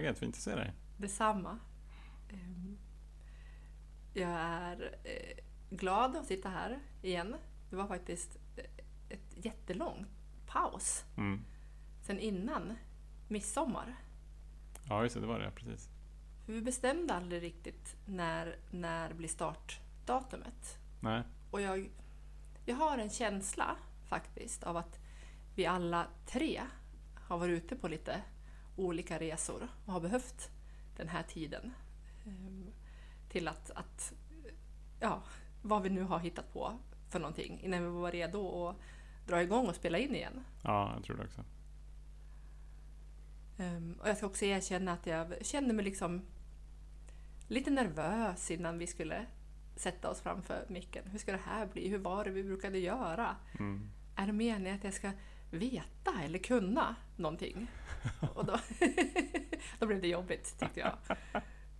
Läget? Fint att se dig. Detsamma. Ehm, Jag är eh, glad att sitta här igen. Det var faktiskt eh, ett jättelång paus Mm. sen innan midsommar. Ja, just det. Det var det. Precis. För vi bestämde aldrig riktigt när, när blir startdatumet. Nej. Och jag, jag har en känsla faktiskt av att vi alla tre har varit ute på lite olika resor och har behövt den här tiden ehm, till att, att ja, vad vi nu har hittat på för någonting innan vi var redo att dra igång och spela in igen. Ja, jag tror det också. Ehm, Och jag ska också erkänna att jag kände mig liksom lite nervös innan vi skulle sätta oss framför micken. Hur ska det här bli? Hur var det vi brukade göra? Mm. Är det meningen att jag ska veta eller kunna någonting? Och då, då blev det jobbigt tyckte jag.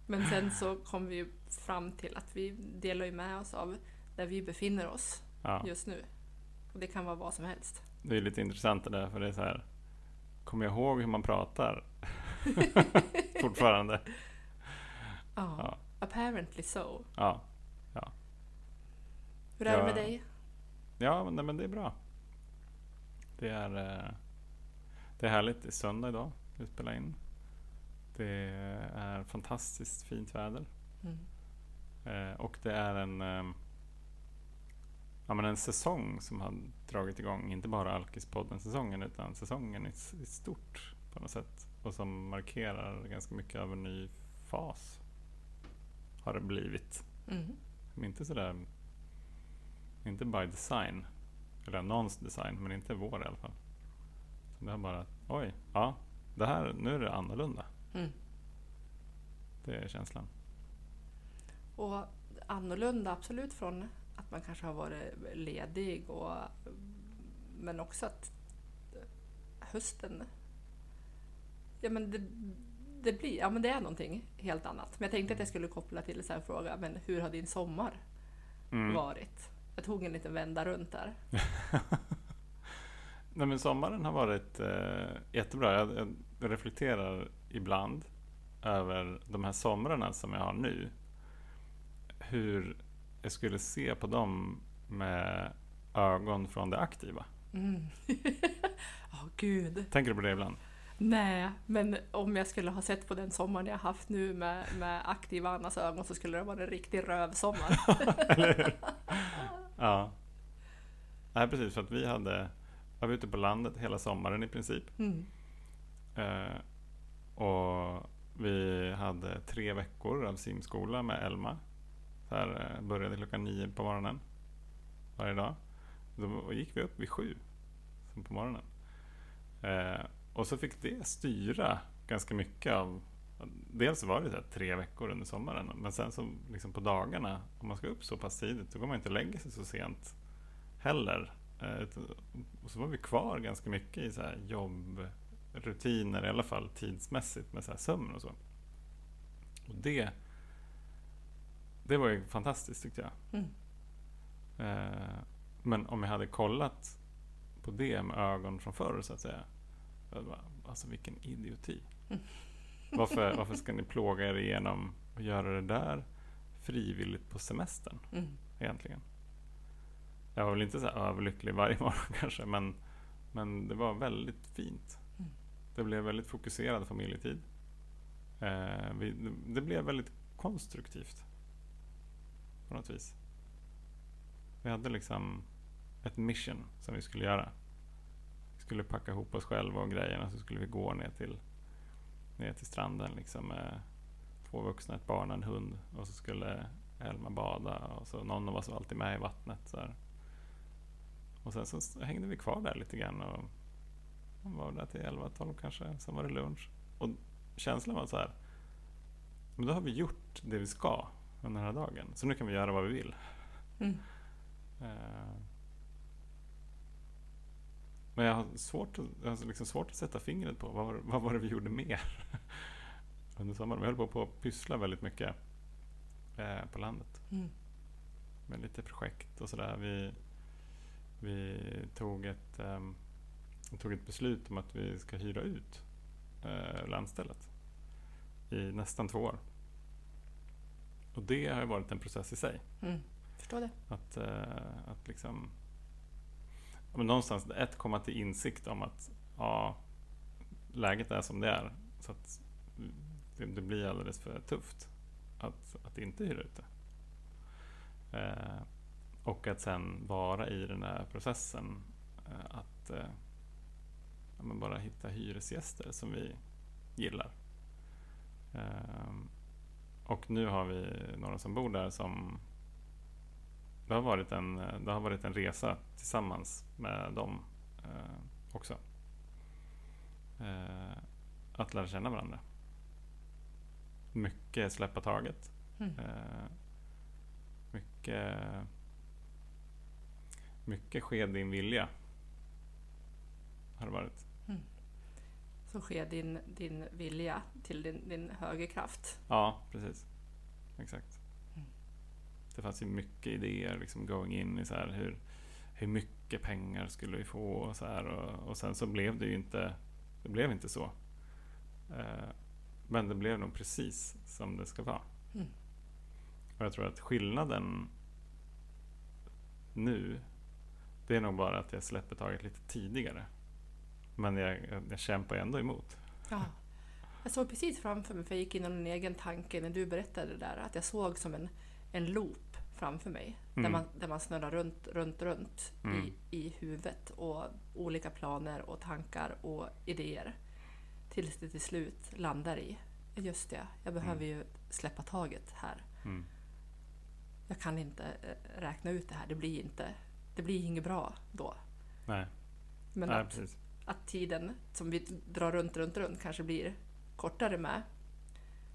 Men sen så kom vi fram till att vi delar ju med oss av där vi befinner oss Ja. just nu. Och det kan vara vad som helst. Det är lite intressant det där, för det är så här. Kommer jag ihåg hur man pratar? Fortfarande. Ja, Ja. apparently so. Ja. Hur är det Ja. med dig? Ja, men, nej, men det är bra. Det är, eh, det är härligt. Det är söndag idag. Vi spelar in. Det är fantastiskt fint väder. Mm. Eh, och det är en, eh, ja, men en säsong som har dragit igång. Inte bara Alkispodden-säsongen utan säsongen i, i stort på något sätt. Och som markerar ganska mycket av en ny fas. Har det blivit. Mm. Men inte sådär... Inte by design. Eller någons design, men inte vår i alla fall. Så det är bara, oj, ja, det här, nu är det annorlunda. Mm. Det är känslan. Och annorlunda absolut från att man kanske har varit ledig och men också att hösten Ja men det, det blir, ja men det är någonting helt annat. Men jag tänkte att jag skulle koppla till så här fråga, men hur har din sommar Mm. varit? Jag tog en liten vända runt där. Nej, men sommaren har varit eh, jättebra. Jag, jag reflekterar ibland över de här somrarna som jag har nu. Hur jag skulle se på dem med ögon från det aktiva. Mm. Ja, gud. Tänker du på det ibland? Nej, men om jag skulle ha sett på den sommaren jag haft nu med, med aktiva Annas ögon så skulle det vara en riktig rövsommar. Eller hur? Ja. Nej, precis. För att vi hade, var vi ute på landet hela sommaren i princip. Mm. Eh, och vi hade tre veckor av simskola med Elma. Så här, eh, började klockan nio på morgonen varje dag. Då gick vi upp vid sju på morgonen. Eh, och så fick det styra ganska mycket av Dels var det så tre veckor under sommaren men sen så liksom på dagarna om man ska upp så pass tidigt då går man inte lägger sig så sent heller. Eh, och så var vi kvar ganska mycket i så här jobbrutiner i alla fall tidsmässigt med så här sömn och så. Och det det var ju fantastiskt tyckte jag. Mm. Eh, men om jag hade kollat på det med ögon från förr så att säga. Bara, alltså vilken idioti. Mm. Varför, varför ska ni plåga er igenom och göra det där frivilligt på semestern Mm. egentligen? Jag var väl inte så överlycklig varje morgon kanske men, men det var väldigt fint. Mm. Det blev väldigt fokuserad familjetid. Eh, vi, det- det blev väldigt konstruktivt på något vis. Vi hade liksom ett mission som vi skulle göra. Vi skulle packa ihop oss själva och grejerna så skulle vi gå ner till, ner till stranden liksom med två vuxna, ett barn och en hund. Och så skulle Elma bada och så någon av oss var alltid med i vattnet. Så här. Och sen så hängde vi kvar där lite grann och var där till 11-12 kanske. Sen var det lunch. Och känslan var så här. Men då har vi gjort det vi ska under den här dagen. Så nu kan vi göra vad vi vill. Mm. Eh, Men jag har svårt att, jag har liksom svårt att sätta fingret på vad, var- vad var det vi gjorde mer under sommaren. Vi höll på, att pyssla väldigt mycket eh, på landet Mm. med lite projekt och sådär. Vi, vi tog, ett, vi tog ett beslut om att vi ska hyra ut eh, landstället. i nästan två år. Och det har ju varit en process i sig. Mm. Förstår det. Att, eh, att liksom... Men någonstans, ett, komma till insikt om att ja, läget är som det är. Så att det, det blir alldeles för tufft att, att inte hyra ut det. Eh, och att sen vara i den här processen. Eh, att eh, ja, bara hitta hyresgäster som vi gillar. Eh, och nu har vi några som bor där som det har varit en, det har varit en resa tillsammans med dem eh, också. Eh, att lära känna varandra. Mycket släppa taget. Mm. Eh, mycket, mycket ske din vilja. Har det varit. Så sker din, din vilja till din, din högerkraft. Ja, precis. Exakt. Mm. Det fanns ju mycket idéer liksom going in i så här hur, hur mycket pengar skulle vi få och så här och, och sen så blev det ju inte, det blev inte så. Eh, men det blev nog precis som det ska vara. Mm. Och jag tror att skillnaden nu, det är nog bara att jag släpper taget lite tidigare. Men jag, jag, jag kämpar ändå emot. Ja. Jag såg precis framför mig, för jag gick in i en egen tanke när du berättade det där, att jag såg som en, en loop framför mig. Där, Mm. man, där man snurrar runt, runt, runt Mm. i, i huvudet och olika planer och tankar och idéer. Tills det till slut landar i, just det, jag behöver ju släppa taget här. Mm. Jag kan inte eh, räkna ut det här, det blir inte, det blir inget bra då. Nej, Men Nej att, precis. att tiden som vi drar runt, runt, runt kanske blir kortare med,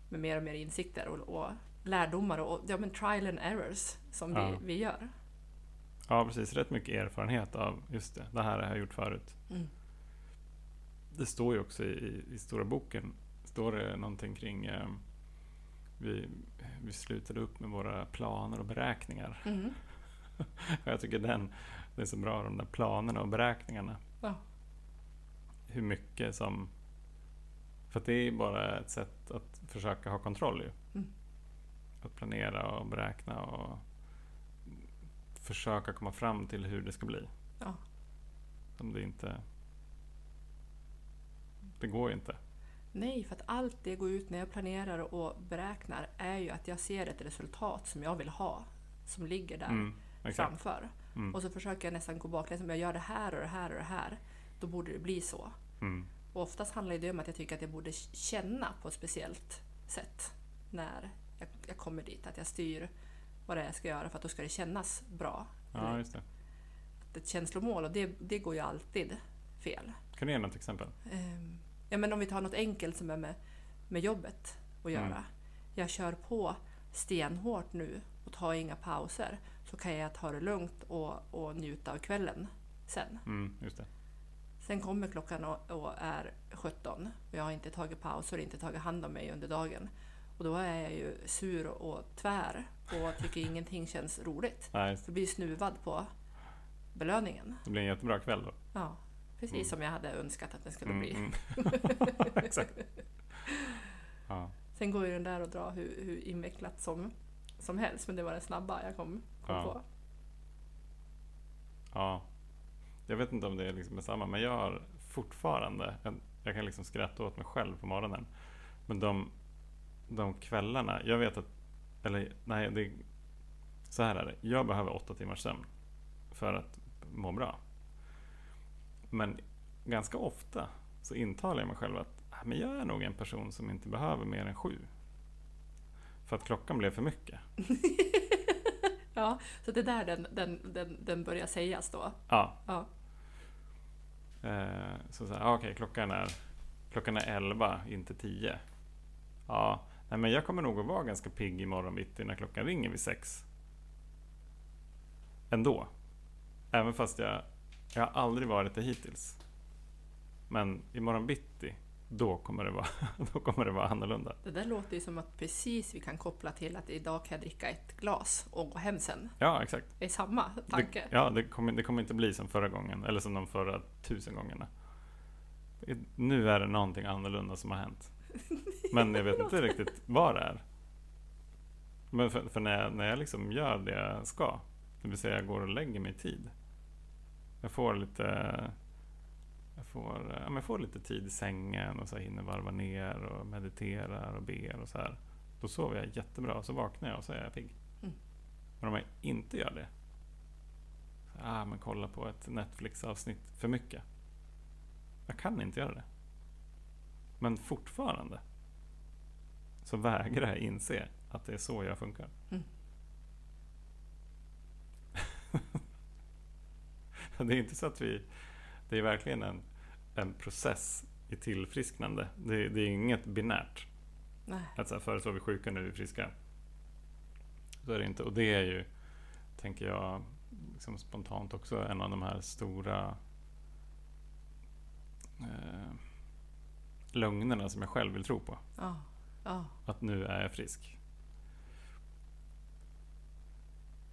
med mer och mer insikter och, och lärdomar och ja, men trial and errors som Ja. vi, vi gör. Ja, precis. Rätt mycket erfarenhet av just det. Det här har jag gjort förut. Mm. Det står ju också i, i, stora boken. Står det någonting kring eh, vi, vi slutade upp med våra planer och beräkningar. Mm. Jag tycker den, det är så bra, de där planerna och beräkningarna. Ja. Hur mycket som... För det är bara ett sätt att försöka ha kontroll ju. Mm. Att planera och beräkna och försöka komma fram till hur det ska bli. Ja. Om det inte... Det går ju inte. Nej, för att allt det går ut när jag planerar och beräknar är ju att jag ser ett resultat som jag vill ha, som ligger där Mm, exakt. framför. Mm, Och så försöker jag nästan gå baklänges, om jag gör det här och det här och det här, då borde det bli så. mm, Och oftast handlar det om att jag tycker att jag borde känna på ett speciellt sätt när jag, jag kommer dit. Att jag styr vad det är jag ska göra för att då ska det kännas bra. ja, just det. att ett känslomål, och det, det går ju alltid fel. Kan du ge något exempel? Ehm, Ja, men om vi tar något enkelt som är med, med jobbet att göra. Mm. Jag kör på stenhårt nu och tar inga pauser. Så kan jag ta det lugnt och, och njuta av kvällen sen. Mm, just det. Sen kommer klockan och, och är 17 och jag har inte tagit pauser och inte tagit hand om mig under dagen. Och då är jag ju sur och tvär och tycker ingenting känns roligt. Nej. Så blir snuvad på belöningen. det blir en jättebra kväll då. Ja, precis Mm. som jag hade önskat att den skulle Mm, bli. mm. Exakt. Ja, Sen går ju den där att dra hur, hur invecklat som, som helst, men det var den snabba jag kom, kom Ja. på. ja. Jag vet inte om det är liksom samma, men jag har fortfarande, en, jag kan liksom skratta åt mig själv på morgonen. Men de, de kvällarna, jag vet att, eller nej, det, så här är det. Jag behöver åtta timmars sömn för att må bra. Men ganska ofta så intalar jag mig själv att "Ah, men jag är nog en person som inte behöver mer än sju. För att klockan blev för mycket. Ja, så det är där den, den, den, den börjar sägas då. Ja, Ja. Eh, så så här, okej, klockan är klockan är 11, inte 10. Ja, nej, men jag kommer nog att vara ganska pigg imorgon bitti när klockan ringer vid 6. Ändå. Även fast jag, jag har aldrig varit det hittills. Men imorgon bitti, då kommer det vara, då kommer det vara annorlunda. Det där låter ju som att precis vi kan koppla till att idag kan jag dricka ett glas och gå hem sen. Ja, exakt. Det är samma tanke. Det, ja, det kommer, det kommer inte bli som förra gången, eller som de förra tusen gångerna. Nu är det någonting annorlunda som har hänt. Men jag vet inte riktigt vad det är. Men för, för, när, jag, när jag liksom gör det jag ska, det vill säga jag går och lägger mig i tid. Jag får lite jag får, ja, jag får lite tid i sängen och så hinner varva ner och mediterar och ber och så här. Då sover jag jättebra och så vaknar jag och så är jag pigg. Mm. Men om jag inte gör det. Så, ah, men kolla på ett Netflix-avsnitt för mycket. Jag kan inte göra det. Men fortfarande så vägrar jag inse att det är så jag funkar. Mm. det är inte så att vi... Det är verkligen en, en process i tillfrisknande. Det, det är inget binärt. Nej. Att så här, förut var vi sjuka, nu är vi friska. Så är det inte. Och det är ju, tänker jag, liksom spontant också en av de här stora eh, lögnerna som jag själv vill tro på. Ja. Ja. Att nu är jag frisk.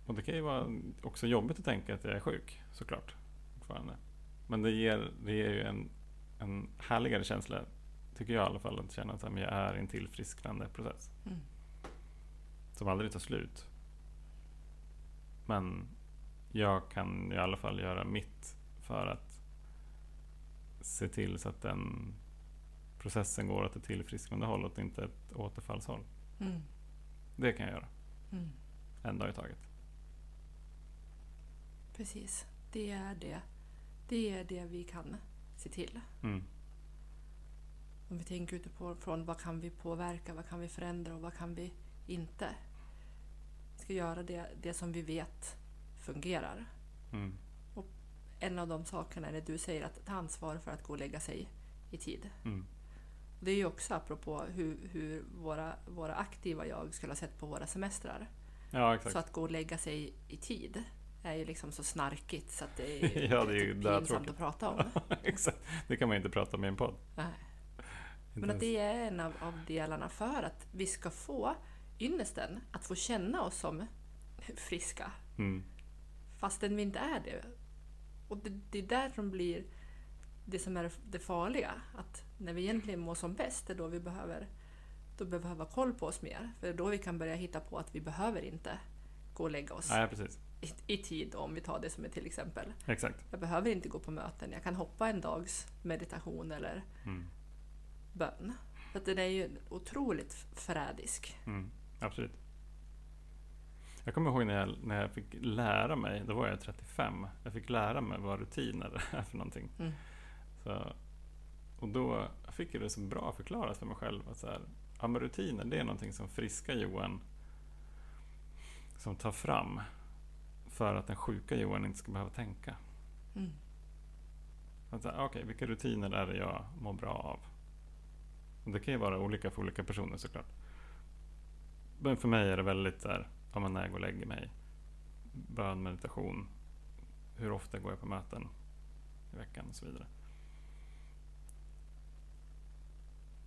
Och det kan ju vara också jobbigt att tänka att jag är sjuk, såklart. Fortfarande. Men det ger, det ger ju en, en härligare känsla, tycker jag i alla fall, att känna att jag är i en tillfrisknande process. Mm. Som aldrig tar slut. Men jag kan i alla fall göra mitt för att se till så att den processen går åt ett tillfrisknande håll och inte ett återfallshåll. Mm. Det kan jag göra. Mm. En dag i taget. Precis. Det är det. Det är det vi kan se till. Mm. Om vi tänker utifrån från vad kan vi påverka, vad kan vi förändra och vad kan vi inte? Vi ska göra det, det som vi vet fungerar. Mm. En av de sakerna är det du säger, att ta ansvar för att gå och lägga sig i tid. Mm. Det är ju också apropå hur, hur våra, våra aktiva jag skulle ha sett på våra semestrar. Ja. Så att gå och lägga sig i tid är ju liksom så snarkigt så att det är, Ja, det är ju pinsamt tråkigt. att prata om. exakt. Det kan man ju inte prata om i en podd. Nej. Men att det är en av, av delarna för att vi ska få ynnesten att få känna oss som friska Mm. fastän vi inte är det. Och det, det är där som blir det som är det farliga. Att när vi egentligen mår som bäst, det är då vi behöver, då behöver vi ha koll på oss mer. För det är då vi kan börja hitta på att vi behöver inte gå och lägga oss Nej, precis. I, i tid, om vi tar det som ett till exempel. Exakt. Jag behöver inte gå på möten, jag kan hoppa en dags meditation eller Mm. bön. Så den är ju otroligt förrädisk. Mm. Absolut. Jag kommer ihåg när jag, när jag fick lära mig, då var jag 35, jag fick lära mig vad rutiner är för någonting. Mm. Så, och då fick jag det så bra förklarat för mig själv att så här, ja, rutiner det är någonting som friska Johan som tar fram för att den sjuka Johan inte ska behöva tänka. Mm. Här, Okej, vilka rutiner är det jag mår bra av? Det kan ju vara olika för olika personer såklart. Men för mig är det väldigt där, ja, men när jag går och lägger mig. Bön, meditation. Hur ofta går jag på möten i veckan och så vidare.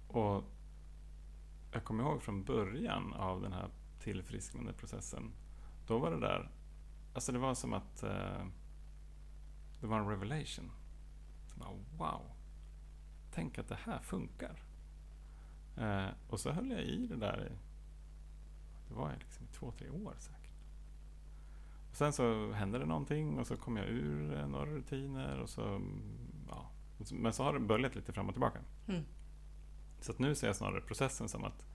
Och jag kommer ihåg från början av den här tillfrisknande processen. Då var det där, alltså det var som att eh, det var en revelation. Så bara, wow, tänk att det här funkar. Eh, och så höll jag i det där i, det var liksom i två, tre år säkert. Och sen så hände det någonting och så kom jag ur eh, några rutiner och så, ja. Men så har det böljat lite fram och tillbaka. Mm. Så att nu ser jag snarare processen som att,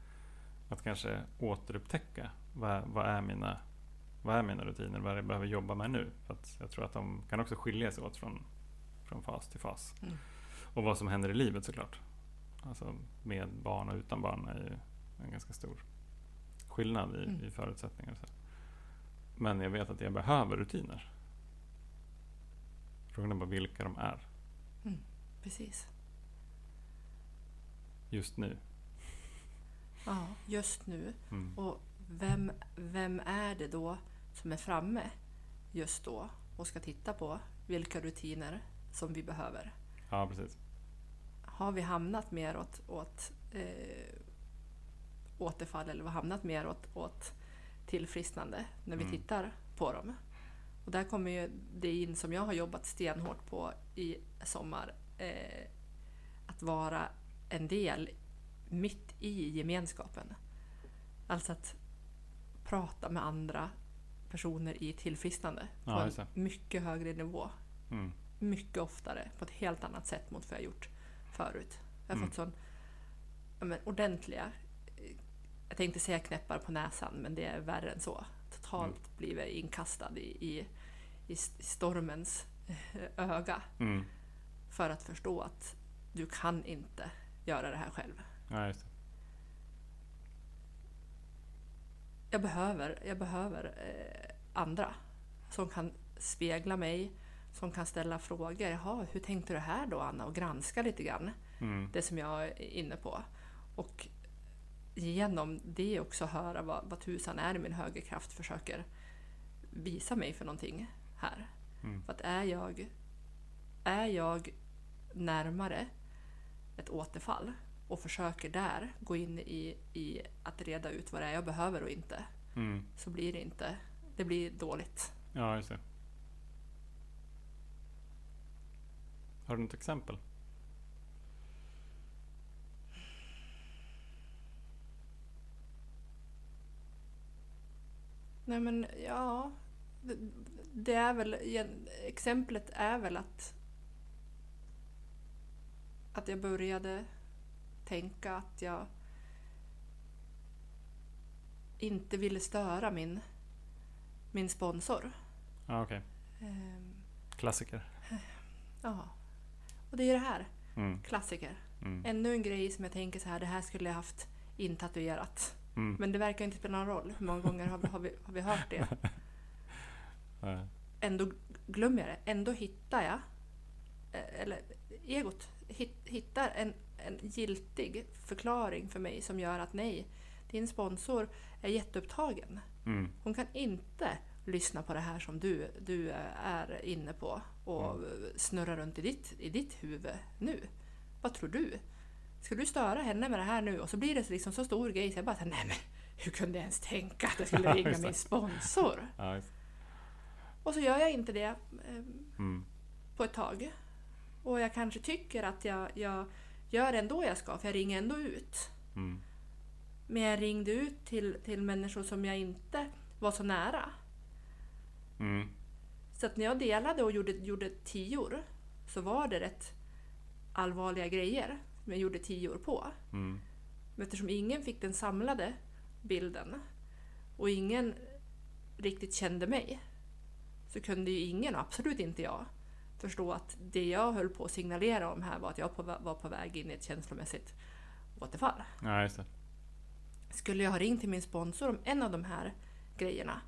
att kanske återupptäcka vad, vad, är mina, vad är mina rutiner, vad är det jag behöver jobba med nu. För jag tror att de kan också skilja sig åt från, från fas till fas. Mm. Och vad som händer i livet såklart. Alltså med barn och utan barn är ju en ganska stor skillnad i, Mm. i förutsättningar. Så. Men jag vet att jag behöver rutiner. Frågan är bara vilka de är Precis. just nu. Ja, just nu. Mm. Och vem, vem är det då som är framme just då och ska titta på vilka rutiner som vi behöver? Ja, precis. Har vi hamnat mer åt, åt eh, återfall eller har hamnat mer åt, åt tillfrisknande när vi Mm. tittar på dem? Och där kommer ju det in som jag har jobbat stenhårt på i sommar. Eh, att vara en del mitt i gemenskapen. Alltså att prata med andra personer i tillfrisknande på Ja, en mycket högre nivå. Mm. Mycket oftare, på ett helt annat sätt mot vad jag gjort förut. Jag har Mm. fått sån ja, men, ordentliga, jag tänkte säga knäppar på näsan, men det är värre än så. Totalt Mm. blivit inkastad i, i, i stormens eh, öga Mm. för att förstå att du kan inte göra det här själv. Ja, det. Jag behöver, jag behöver eh, andra som kan spegla mig, som kan ställa frågor. Jaha, hur tänkte du här då Anna? Och granska lite grann Mm. det som jag är inne på. Och genom det också höra vad, vad tusan är min högerkraft försöker visa mig för någonting här. Mm. För att är jag, är jag närmare ett återfall och försöker där gå in i, i att reda ut vad det är jag behöver och inte, Mm. så blir det inte, det blir dåligt. Ja, just det. Har du något exempel? Nej men ja, det, är väl, exemplet är väl att att jag började tänka att jag inte ville störa min, min sponsor. Ja, okej. Ehm, Klassiker. Ja, och det är det här, Mm. klassiker. Mm. Ännu en grej som jag tänker så här, det här skulle jag haft intatuerat. Mm. Men det verkar inte spela någon roll. Hur många gånger har vi, har vi, har vi hört det? Ändå glömmer jag det. Ändå hittar jag, eh, eller egot hit, hittar en, en giltig förklaring för mig som gör att nej, din sponsor är jätteupptagen. Mm. Hon kan inte lyssna på det här som du, du är inne på och snurra runt i ditt, i ditt huvud nu. Vad tror du? Ska du störa henne med det här nu? Och så blir det liksom så stor grej så jag bara nej men hur kunde jag ens tänka att jag skulle ringa min sponsor? Och så gör jag inte det eh, Mm. på ett tag. Och jag kanske tycker att jag, jag gör ändå jag ska, för jag ringer ändå ut. Mm. Men jag ringde ut till, till människor som jag inte var så nära. Mm. Så att när jag delade och gjorde, gjorde tior så var det rätt allvarliga grejer jag gjorde tior på. Mm. Men eftersom ingen fick den samlade bilden och ingen riktigt kände mig så kunde ju ingen, absolut inte jag, förstå att det jag höll på att signalera om här var att jag på, var på väg in i ett känslomässigt återfall. Ja, just det. Skulle jag ha ringt till min sponsor om en av de här grejerna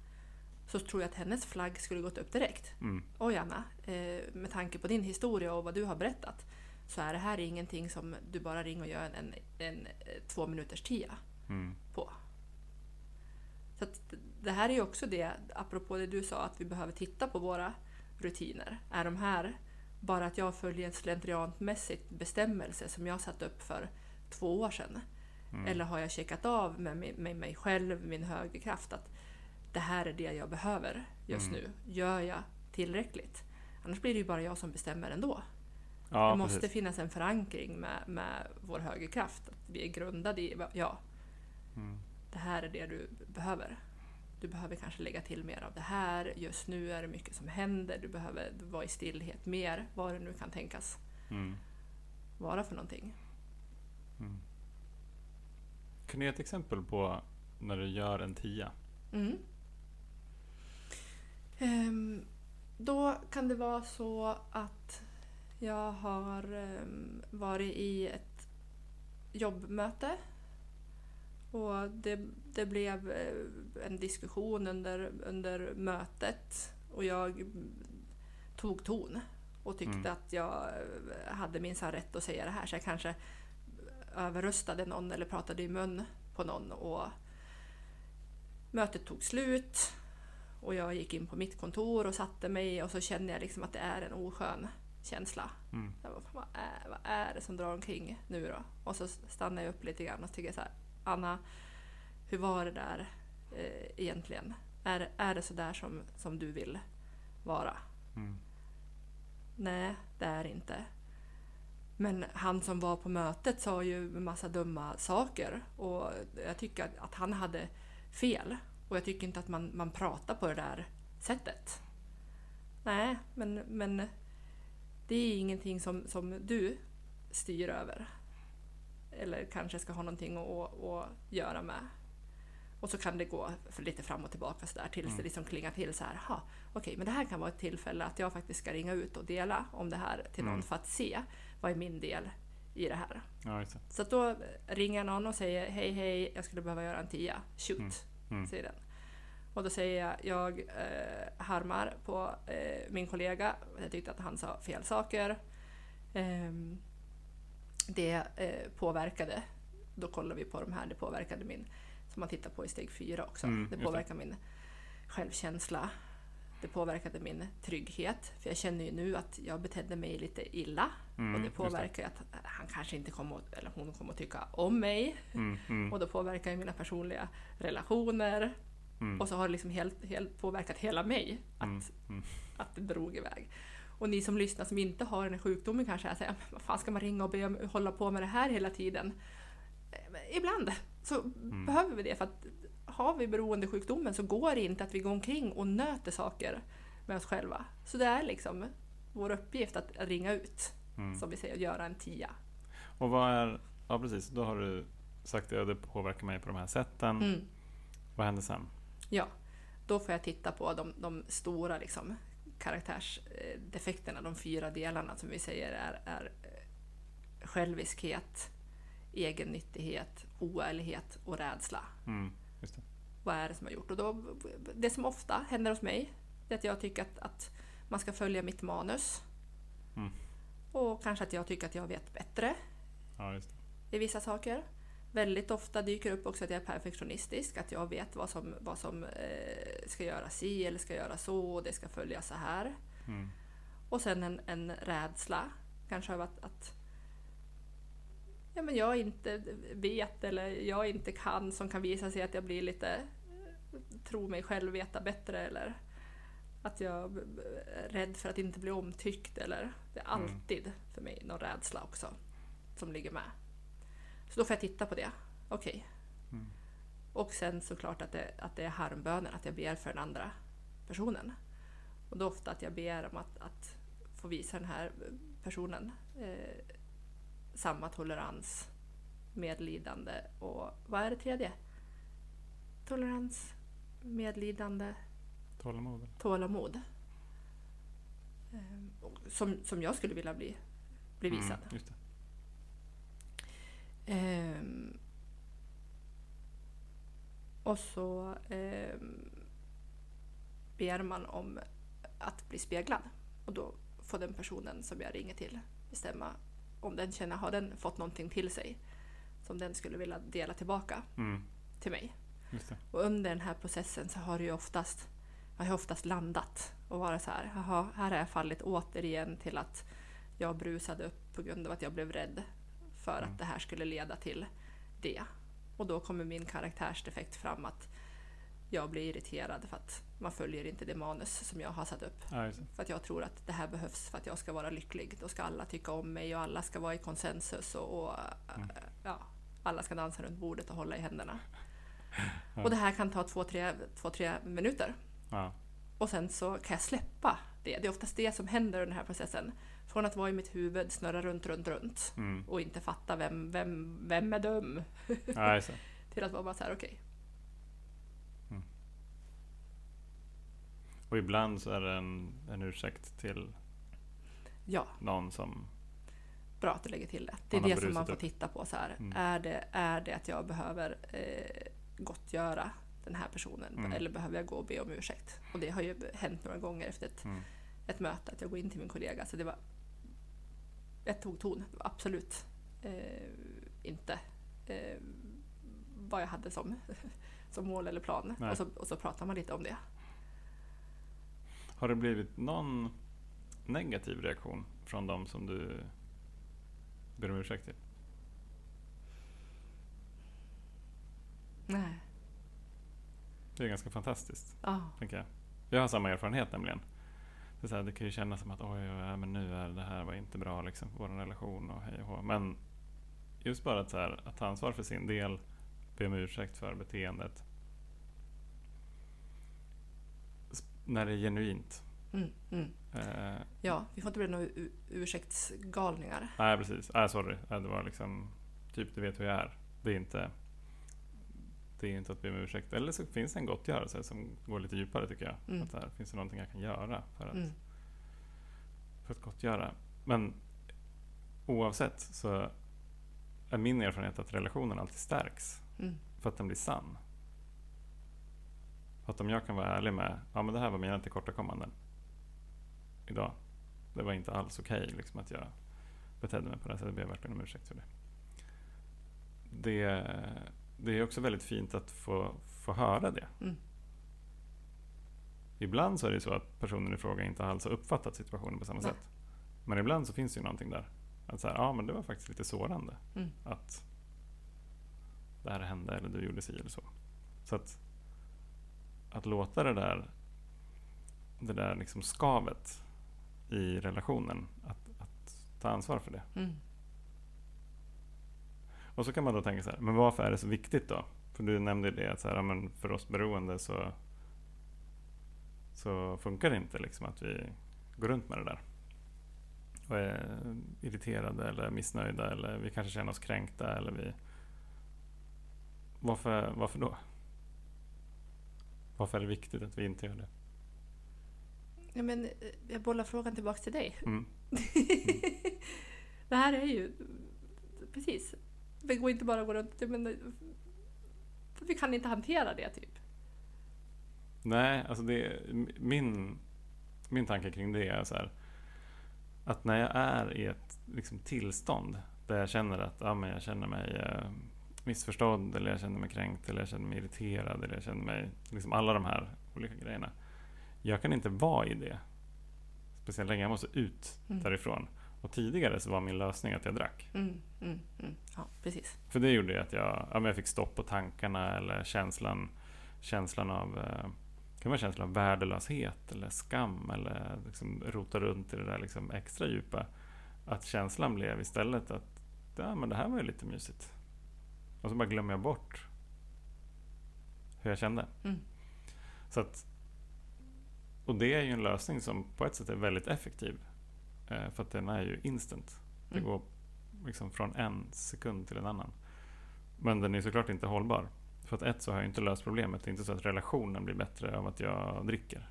så tror jag att hennes flagg skulle gått upp direkt. Mm. Oj Anna, eh, med tanke på din historia och vad du har berättat så är det här ingenting som du bara ringer och gör en, en, en eh, två minuters tia Mm. på. Så det här är ju också det, apropå det du sa, att vi behöver titta på våra rutiner. Är de här bara att jag följer en slentrianmässigt bestämmelse som jag satt upp för två år sedan? Mm. Eller har jag checkat av med, mig- med mig själv, min högerkraft, att det här är det jag behöver just Mm. nu. Gör jag tillräckligt? Annars blir det ju bara jag som bestämmer ändå. Ja, det måste precis. finnas en förankring med, med vår högerkraft. Att vi är grundade i, ja, Mm. det här är det du behöver. Du behöver kanske lägga till mer av det här. Just nu är det mycket som händer. Du behöver vara i stillhet mer. Vad det nu kan tänkas Mm. vara för någonting. Mm. Kan du ge ett exempel på när du gör en tia? Mm. Ehm, då kan det vara så att jag har ehm, varit i ett jobbmöte och det, det blev eh, en diskussion under, under mötet och jag tog ton och tyckte Mm. att jag eh, hade minsann rätt att säga det här så jag kanske överröstade någon eller pratade i mun på någon och mötet tog slut och jag gick in på mitt kontor och satte mig och så känner jag liksom att det är en oskön känsla. Mm. Jag bara, vad, är, vad är det som drar omkring nu då? Och så stannar jag upp lite grann och tycker så här, Anna, hur var det där eh, egentligen? Är, är det så där som, som du vill vara? Mm. Nej, det är inte. Men han som var på mötet sa ju en massa dumma saker och jag tycker att- att han hade fel. Och jag tycker inte att man, man pratar på det där sättet. Nej, men, men det är ingenting som, som du styr över. Eller kanske ska ha någonting att, att göra med. Och så kan det gå för lite fram och tillbaka så där tills Mm. det liksom klingar till så här. "Ha, Okej, men det här kan vara ett tillfälle att jag faktiskt ska ringa ut och dela om det här till någon Mm. för att se vad är min del i det här. Ja, det. Så då ringer någon och säger hej hej, jag skulle behöva göra en tia. Shoot, Mm. Mm. säger den. Och då säger jag, jag eh, harmar på eh, min kollega. Jag tyckte att han sa fel saker. Ehm, det eh, påverkade, då kollar vi på de här, det påverkade min, som man tittar på i steg fyra också. Mm, det just det. påverkar min självkänsla. Det påverkade min trygghet. För jag känner ju nu att jag betedde mig lite illa. Mm, och det påverkar ju att han kanske inte kommer att, eller hon kommer att tycka om mig. Mm, mm, Och då påverkar ju mina personliga relationer. mm, Och så har det liksom helt, helt påverkat hela mig att, mm, att det drog iväg. Och ni som lyssnar som inte har den här sjukdomen kanske såhär, vad fan ska man ringa och be om, hålla på med det här hela tiden? Eh, Ibland så Mm. behöver vi det för att har vi beroendesjukdomen så går det inte att vi går omkring och nöter saker med oss själva. Så det är liksom vår uppgift att ringa ut, Mm. som vi säger, göra en tia. Och vad är... Ja, precis. Då har du sagt och det påverkar mig på de här sätten. Mm. Vad händer sen? Ja, då får jag titta på de, de stora liksom, karaktärsdefekterna, de fyra delarna som vi säger är, är eh, själviskhet, egennyttighet, oärlighet och rädsla. Mm, det. Vad är det som har gjort? Och då, det som ofta händer hos mig är att jag tycker att, att man ska följa mitt manus. Mm. Och kanske att jag tycker att jag vet bättre Ja, det. i vissa saker. Väldigt ofta dyker upp också att jag är perfektionistisk, att jag vet vad som, vad som eh, ska göras si eller ska göras så och det ska följas så här. Mm, Och sen en, en rädsla, kanske av att, att ja, men jag inte vet eller jag inte kan som kan visa sig att jag blir lite, tror mig själv veta bättre eller att jag är rädd för att inte bli omtyckt eller det är Mm. alltid för mig någon rädsla också som ligger med. Så då får jag titta på det. Okej. Mm. Och sen såklart att det, att det är harmböner, att jag ber för den andra personen. Och då ofta att jag ber om att, att få visa den här personen eh, samma tolerans, medlidande och vad är det tredje? Tolerans, medlidande, Tålamod. tålamod. Eh, och som, som jag skulle vilja bli, bli visad. Mm, det. Ehm, och så ehm, ber man om att bli speglad. Och då får den personen som jag ringer till bestämma om den känner, har den fått någonting till sig som den skulle vilja dela tillbaka Mm, till mig. Och under den här processen så har ju oftast, har jag oftast landat och varit så här, jaha, här har jag fallit återigen till att jag brusade upp på grund av att jag blev rädd för Mm. att det här skulle leda till det. Och då kommer min karaktärsdefekt fram att jag blir irriterad för att man följer inte det manus som jag har satt upp. Ja. För att jag tror att det här behövs för att jag ska vara lycklig. Då ska alla tycka om mig och alla ska vara i konsensus och, och Mm. äh, ja, alla ska dansa runt bordet och hålla i händerna. Ja. Och det här kan ta två, tre, två, tre minuter. Och sen så kan jag släppa det. Det är oftast det som händer under den här processen. Från att vara i mitt huvud, snurra runt, runt, runt Mm. och inte fatta vem, vem, vem är dum? Till att vara bara så här, okej, Och ibland så är det en, en ursäkt till ja, någon som... bra att du lägger till det. Det är det som man får upp. titta på. Så här. Mm. Är, det, är det att jag behöver eh, gottgöra den här personen Mm. eller behöver jag gå och be om ursäkt? Och det har ju hänt några gånger efter ett, Mm. ett möte att jag går in till min kollega. Så det var... Jag tog ton. Det var absolut eh, inte eh, vad jag hade som, som mål eller plan. Och så, och så pratar man lite om det. Har det blivit någon negativ reaktion från de som du ber om ursäkt till? Nej. Det är ganska fantastiskt, Ja. tänker jag. Jag har samma erfarenhet nämligen. Det, så här, det kan ju kännas som att oj, oj, men nu är det här var inte bra liksom, vår relation och hej och hå. Men just bara att, så här, att ta ansvar för sin del, be om ursäkt för beteendet. När det är genuint. Mm, mm. Eh, Ja, vi får inte bli några ursäktsgalningar. nej, precis. Nej, sorry. Nej, det var liksom, typ du vet hur jag är. Det är inte, det är inte att be om ursäkt. Eller så finns det en gottgörelse som går lite djupare tycker jag. Mm. Att där, finns det någonting jag kan göra för att Mm. för att gottgöra. Men oavsett så är min erfarenhet att relationen alltid stärks Mm. för att den blir sann. Att om jag kan vara ärlig med, ja men det här var mina tillkortakommanden idag. Det var inte alls okej liksom att jag betedde mig på det här sättet. Jag ber verkligen om ursäkt för det. Det, det är också väldigt fint att få, få höra det. Mm. Ibland så är det så att personen i fråga inte alls har uppfattat situationen på samma Nej. sätt. Men ibland så finns det ju någonting där. Att så här, ja men det var faktiskt lite sårande Mm. att det här hände eller du gjorde si eller så. Så att, att låta det där, det där liksom skavet i relationen, att, att ta ansvar för det. Mm. Och så kan man då tänka så här, men varför är det så viktigt då? För du nämnde ju det att så här, men för oss beroende så, så funkar det inte liksom att vi går runt med det där. Och är irriterade eller missnöjda eller vi kanske känner oss kränkta eller vi... Varför, varför då? Varför är det viktigt att vi inte gör det? Ja, men, eh, jag bollar frågan tillbaka till dig. Mm. det här är ju... Precis. Det går inte bara att gå runt... Men, eh, vi kan inte hantera det, typ. Nej, alltså det, min, min tanke kring det är så här. Att när jag är i ett liksom, tillstånd där jag känner att ja, men jag känner mig eh, missförstådd eller jag känner mig kränkt eller jag känner mig irriterad eller jag känner mig... Liksom alla de här olika grejerna. Jag kan inte vara i det speciellt länge. Jag måste ut Mm. därifrån. Och tidigare så var min lösning att jag drack. Mm, mm, mm. Ja, precis. För det gjorde ju att jag, ja, men jag fick stopp på tankarna eller känslan, känslan av eh, kan vara känslan av värdelöshet eller skam eller liksom rota runt i det där liksom extra djupa. Att känslan blev istället att ja, men det här var ju lite mysigt. Och så bara glömmer jag bort hur jag kände. Mm. Så att, och det är ju en lösning som på ett sätt är väldigt effektiv. Eh, för att den är ju instant. Det Mm. går liksom från en sekund till en annan. Men den är såklart inte hållbar. För att ett så har jag inte löst problemet. Det är inte så att relationen blir bättre av att jag dricker.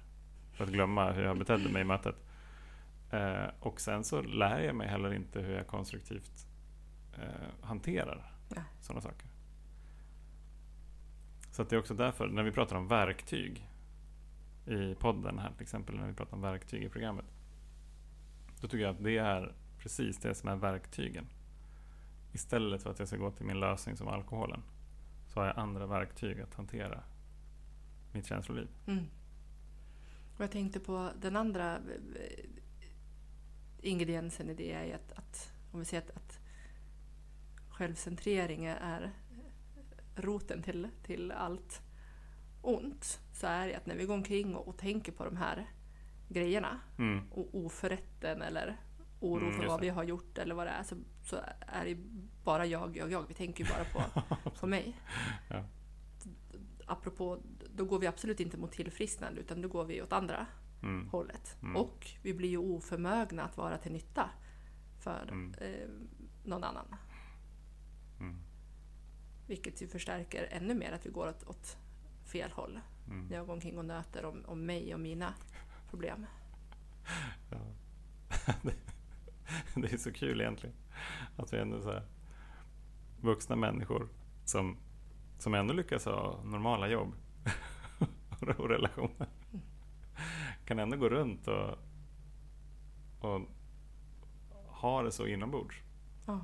För att glömma hur jag betedde mig i mötet. Eh, och sen så lär jag mig heller inte hur jag konstruktivt eh, hanterar Nej. sådana saker. Så det är också därför, när vi pratar om verktyg i podden här till exempel, när vi pratar om verktyg i programmet. Då tycker jag att det är precis det som är verktygen. Istället för att jag ska gå till min lösning som alkoholen. Så har jag andra verktyg att hantera mitt känsloliv. Mm. Och jag tänkte på den andra eh, ingrediensen i det är att, att om vi säger att, att självcentrering är roten till, till allt ont så är det att när vi går omkring och, och tänker på de här grejerna Mm. och oförrätten eller oro Mm, för vad vi har gjort eller vad det är så, så är det bara jag, jag, jag. Vi tänker ju bara på, på mig. Ja. Apropå, då går vi absolut inte mot tillfrisknande utan då går vi åt andra Mm. hållet. Mm. Och vi blir ju oförmögna att vara till nytta för Mm. eh, någon annan. Vilket ju förstärker ännu mer att vi går åt, åt fel håll. Mm. När jag går omkring och nöter om, om mig och mina problem. Ja. det, är så kul egentligen. Att vi ändå är så här vuxna människor som, som ändå lyckas ha normala jobb och relationer. Kan ändå gå runt och, och ha det så inombords. Ja.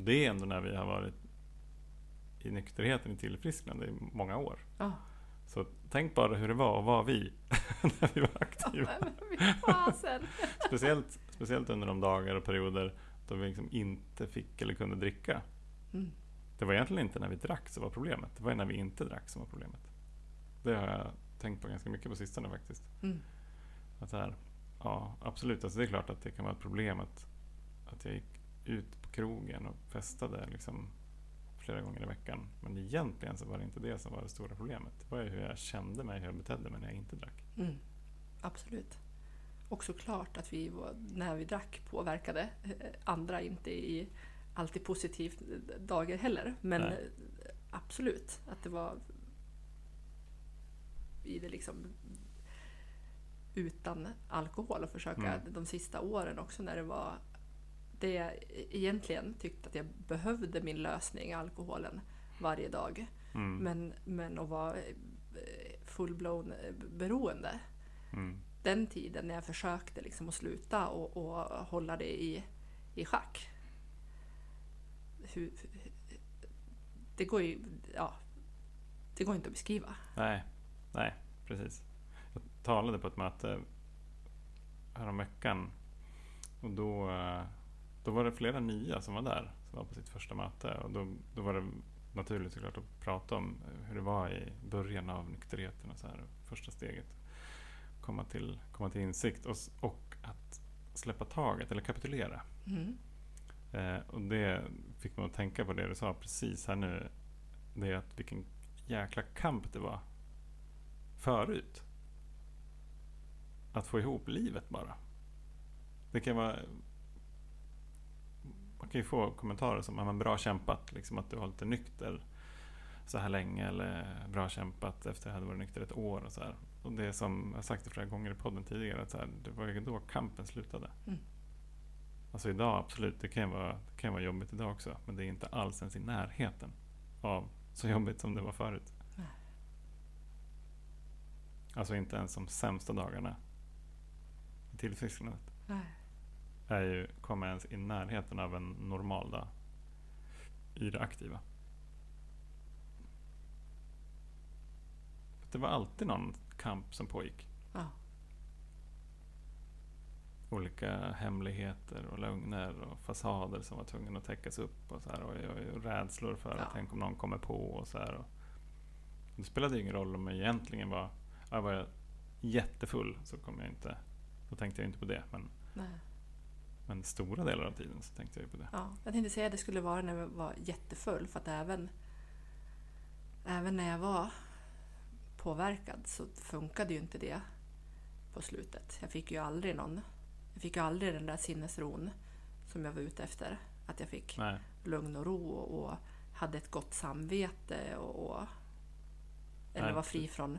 Det är ändå när vi har varit i nykterheten i tillfrisknande i många år. Ja. Så tänk bara hur det var att vara vi när vi var aktiva. Fasen! Speciellt, speciellt under de dagar och perioder då vi liksom inte fick eller kunde dricka. Mm. Det var egentligen inte när vi drack som var problemet. Det var när vi inte drack som var problemet. Det har jag tänkt på ganska mycket på sistone faktiskt. Mm. Att här, ja, absolut. Alltså det är klart att det kan vara ett problem att, att jag gick ut på krogen och festade liksom flera gånger i veckan. Men egentligen så var det inte det som var det stora problemet. Det var ju hur jag kände mig, hur jag betedde mig när jag inte drack. Mm. Absolut. Och såklart att vi när vi drack påverkade eh, andra, inte i alltid positivt dagar heller. Men Nej. absolut att det var i det liksom utan alkohol och försöka Mm. de sista åren också när det var det jag egentligen tyckte att jag behövde min lösning, alkoholen, varje dag. Mm. Men, men att vara eh, full-blown eh, beroende. Mm. Den tiden när jag försökte liksom att sluta och, och hålla det i, i schack. Hur, det går ju ja, det går inte att beskriva. Nej, nej, precis. Jag talade på ett möte häromveckan och då, eh, då var det flera nya som var där, som var på sitt första möte. Och då, då var det naturligt såklart att prata om hur det var i början av nykterheten och så här, första steget. Komma till, komma till insikt och, och att släppa taget eller kapitulera. Mm. Eh, och det fick mig att tänka på det du sa precis här nu. Det är att vilken jäkla kamp det var förut. Att få ihop livet bara. Det kan vara... Kan ju få kommentarer som "Ja, men bra kämpat, liksom att du har lite nykter så här länge eller bra kämpat efter att jag hade varit nykter ett år och så här. Och det är som jag sagt det flera gånger i podden tidigare, att så här, det var ju då kampen slutade. Mm. Alltså idag, absolut, det kan, vara, det kan vara jobbigt idag också. Men det är inte alls ens i närheten av så jobbigt som det var förut. Nej. Alltså inte ens de sämsta dagarna i tillfrisknandet Nej. Är ju, kommer ens i närheten av en normal dag i det aktiva. Det var alltid någon kamp som pågick. Ja. olika hemligheter och lögner och fasader som var tvungna att täckas upp och, så här, och, och, rädslor för Ja. att tänk om någon kommer på och så här. Och det spelade ingen roll om jag egentligen var, ja, var jag jättefull så kom jag inte, då tänkte jag inte på det. Men, Nej. Men stora delar av tiden så tänkte jag ju på det. Ja, jag tänkte säga att det skulle vara när jag var jättefull för att även, även när jag var påverkad så funkade ju inte det på slutet. Jag fick ju aldrig någon, jag fick ju aldrig den där sinnesron som jag var ute efter. Att jag fick Nej, lugn och ro och, och hade ett gott samvete och, och eller Nej, var fri från,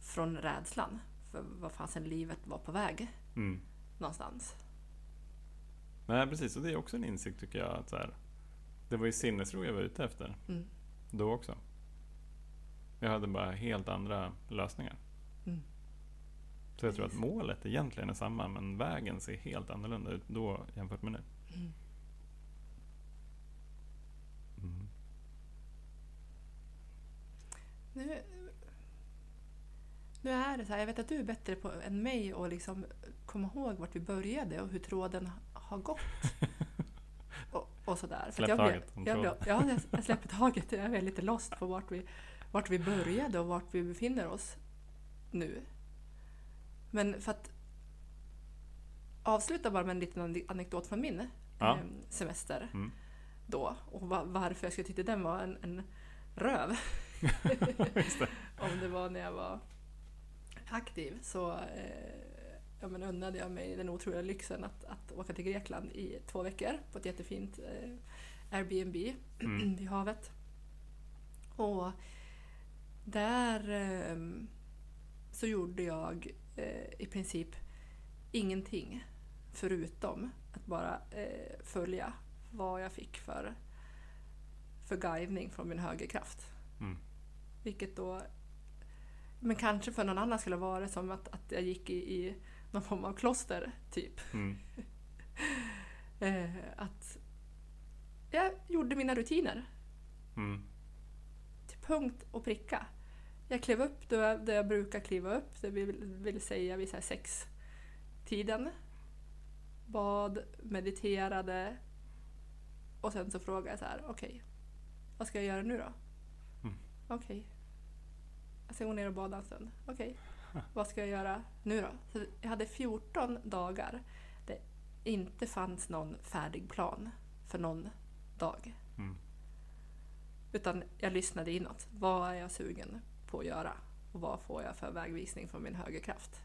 från rädslan för vad fasen livet var på väg mm. någonstans. Nej precis, och det är också en insikt tycker jag. Att så här, det var ju sinnesro jag var ute efter Mm. då också. Jag hade bara helt andra lösningar. Mm. Så jag tror att målet egentligen är samma, men vägen ser helt annorlunda ut då jämfört med nu. Mm. Mm. Nu, nu är det så här, jag vet att du är bättre på, än mig att liksom komma ihåg vart vi började och hur tråden har gått. Och, och sådär. Släpp jag blev- taget om jag blev. Ja, jag- släpper taget. Jag är lite lost på vart vi, vart vi började och vart vi befinner oss nu. Men för att avsluta bara med en liten anekdot från min Ja. eh, semester Mm. då och va- varför jag skulle tycka den var en, en röv. Det. Om det var när jag var aktiv så eh, ja, men unnade jag mig den otroliga lyxen att, att åka till Grekland i två veckor på ett jättefint eh, Airbnb Mm. vid havet. Och där eh, så gjorde jag eh, i princip ingenting förutom att bara eh, följa vad jag fick för, för guidning från min högerkraft. Mm. Vilket då, men kanske för någon annan skulle vara det som att, att jag gick i, i någon form av kloster, typ. Mm. Eh, att jag gjorde mina rutiner Mm. till punkt och pricka. Jag klev upp då jag, då jag brukar kliva upp, det vill, vill säga vid så här sex tiden. Bad, mediterade och sen så frågade jag så här, okej, vad ska jag göra nu då? Mm. Okej. Jag ska gå ner och bada en stund. Okej. Vad ska jag göra nu då? Så jag hade 14 dagar det inte fanns någon färdig plan för någon dag. Mm. Utan jag lyssnade inåt. Vad är jag sugen på att göra? Och vad får jag för vägvisning från min högerkraft?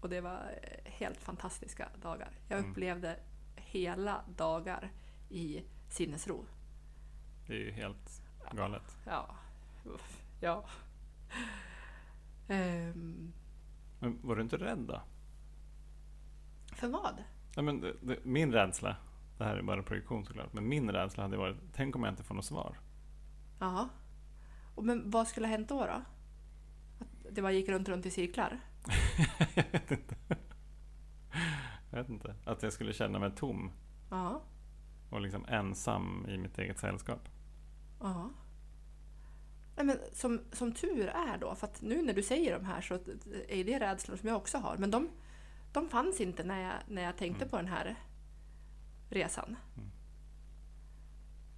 Och det var eh, helt fantastiska dagar. Jag Mm. upplevde hela dagar i sinnesro. Det är ju helt galet. Ja. Uff, Ja. Ehm, Men var du inte rädd då? för vad? Nej, men det, det, min rädsla, det här är bara projektion såklart, men min rädsla hade varit, tänk om jag inte får något svar. Ja. Och Men vad skulle ha hänt då? då? Att det bara gick runt, runt i cirklar? jag vet inte. Jag vet inte. Att jag skulle känna mig tom Ja. och liksom ensam i mitt eget sällskap. Ja. Nej, men som, som tur är då, för att nu när du säger de här så är det rädslor som jag också har. Men de, de fanns inte när jag, när jag tänkte Mm. på den här resan. Mm.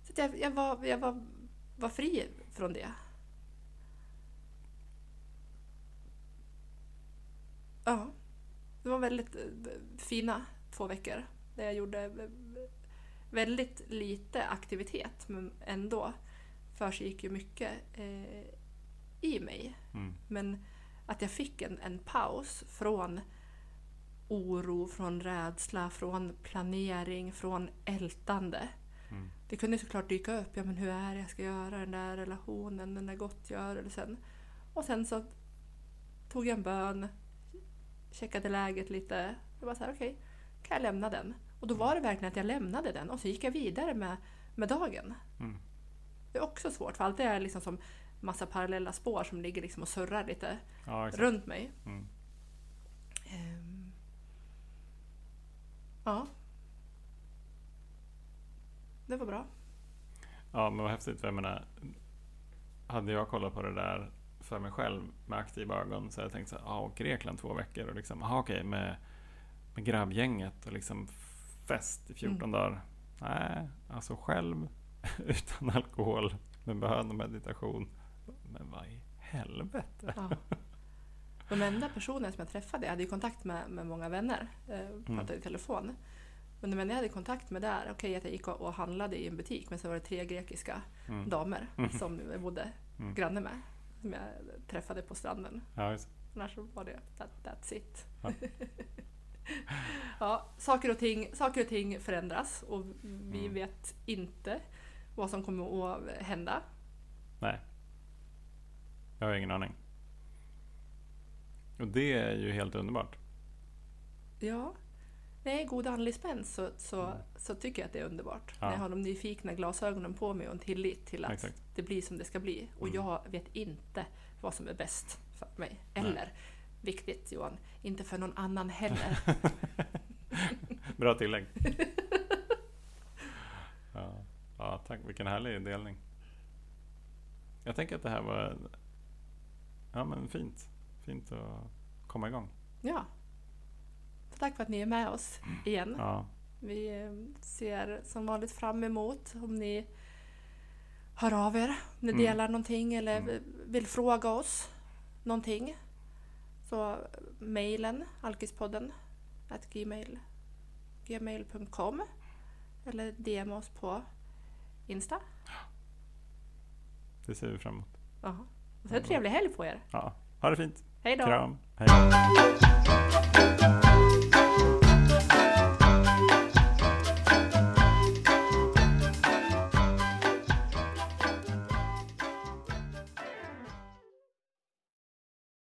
Så jag, jag, var, jag var, var fri från det. Ja, det var väldigt eh, fina två veckor där jag gjorde eh, väldigt lite aktivitet men ändå försiggick ju mycket eh, i mig. Mm. Men att jag fick en, en paus från oro, från rädsla, från planering, från ältande. Mm. Det kunde såklart dyka upp, ja men hur är det jag ska göra den där relationen, den där gottgörelsen. Och sen så tog jag en bön, checkade läget lite. Jag var så här, okej, kan jag lämna den? Och då var det verkligen att jag lämnade den och så gick jag vidare med, med dagen. Mm. Är också svårt, för alltid är liksom som massa parallella spår som ligger liksom och surrar lite Ja, runt mig. Mm. Ehm. Ja. Det var bra. Ja, men vad häftigt. För jag menar, hade jag kollat på det där för mig själv med aktiva ögon så hade jag tänkt så här, ja, Grekland två veckor och liksom, aha, okej, med, med grabbgänget och liksom fest i 14 Mm. dagar. Nej, alltså själv utan alkohol med bön och meditation. Men vad i helvete? Ja. De enda personer som jag träffade, jag hade ju kontakt med, med många vänner, eh, pratade i telefon. Men de enda jag hade kontakt med där, okej att jag gick och och handlade i en butik, men så var det tre grekiska Mm. damer Mm. som jag bodde Mm. granne med, som jag träffade på stranden. Ja, just. Annars var det that, that's it. Ja. Ja. saker, och ting, saker och ting förändras och vi Mm. vet inte vad som kommer att hända. Nej. Jag har ingen aning. Och det är ju helt underbart. Ja, i god andlig spänst så, så, Mm. så tycker jag att det är underbart. Ja. När jag har de nyfikna glasögonen på mig och en tillit till att Exakt. det blir som det ska bli. Och Mm. jag vet inte vad som är bäst för mig. Nej. Eller, viktigt Johan, inte för någon annan heller. Bra tillägg. ja. Ja, tack. Vilken härlig delning. Jag tänker att det här var ja, men fint. Fint att komma igång. ja. Tack för att ni är med oss igen. Ja, Vi eh, ser som vanligt fram emot om ni hör av er, om ni Mm. delar någonting eller Mm. vill fråga oss någonting. Så eh, mejlen, alkispodden, at gmail, gmail.com eller DM oss på Insta. det ser vi fram emot. Jaha. Och så en trevlig helg på er. Ja, ha det fint. Hej då! Kram. Hej.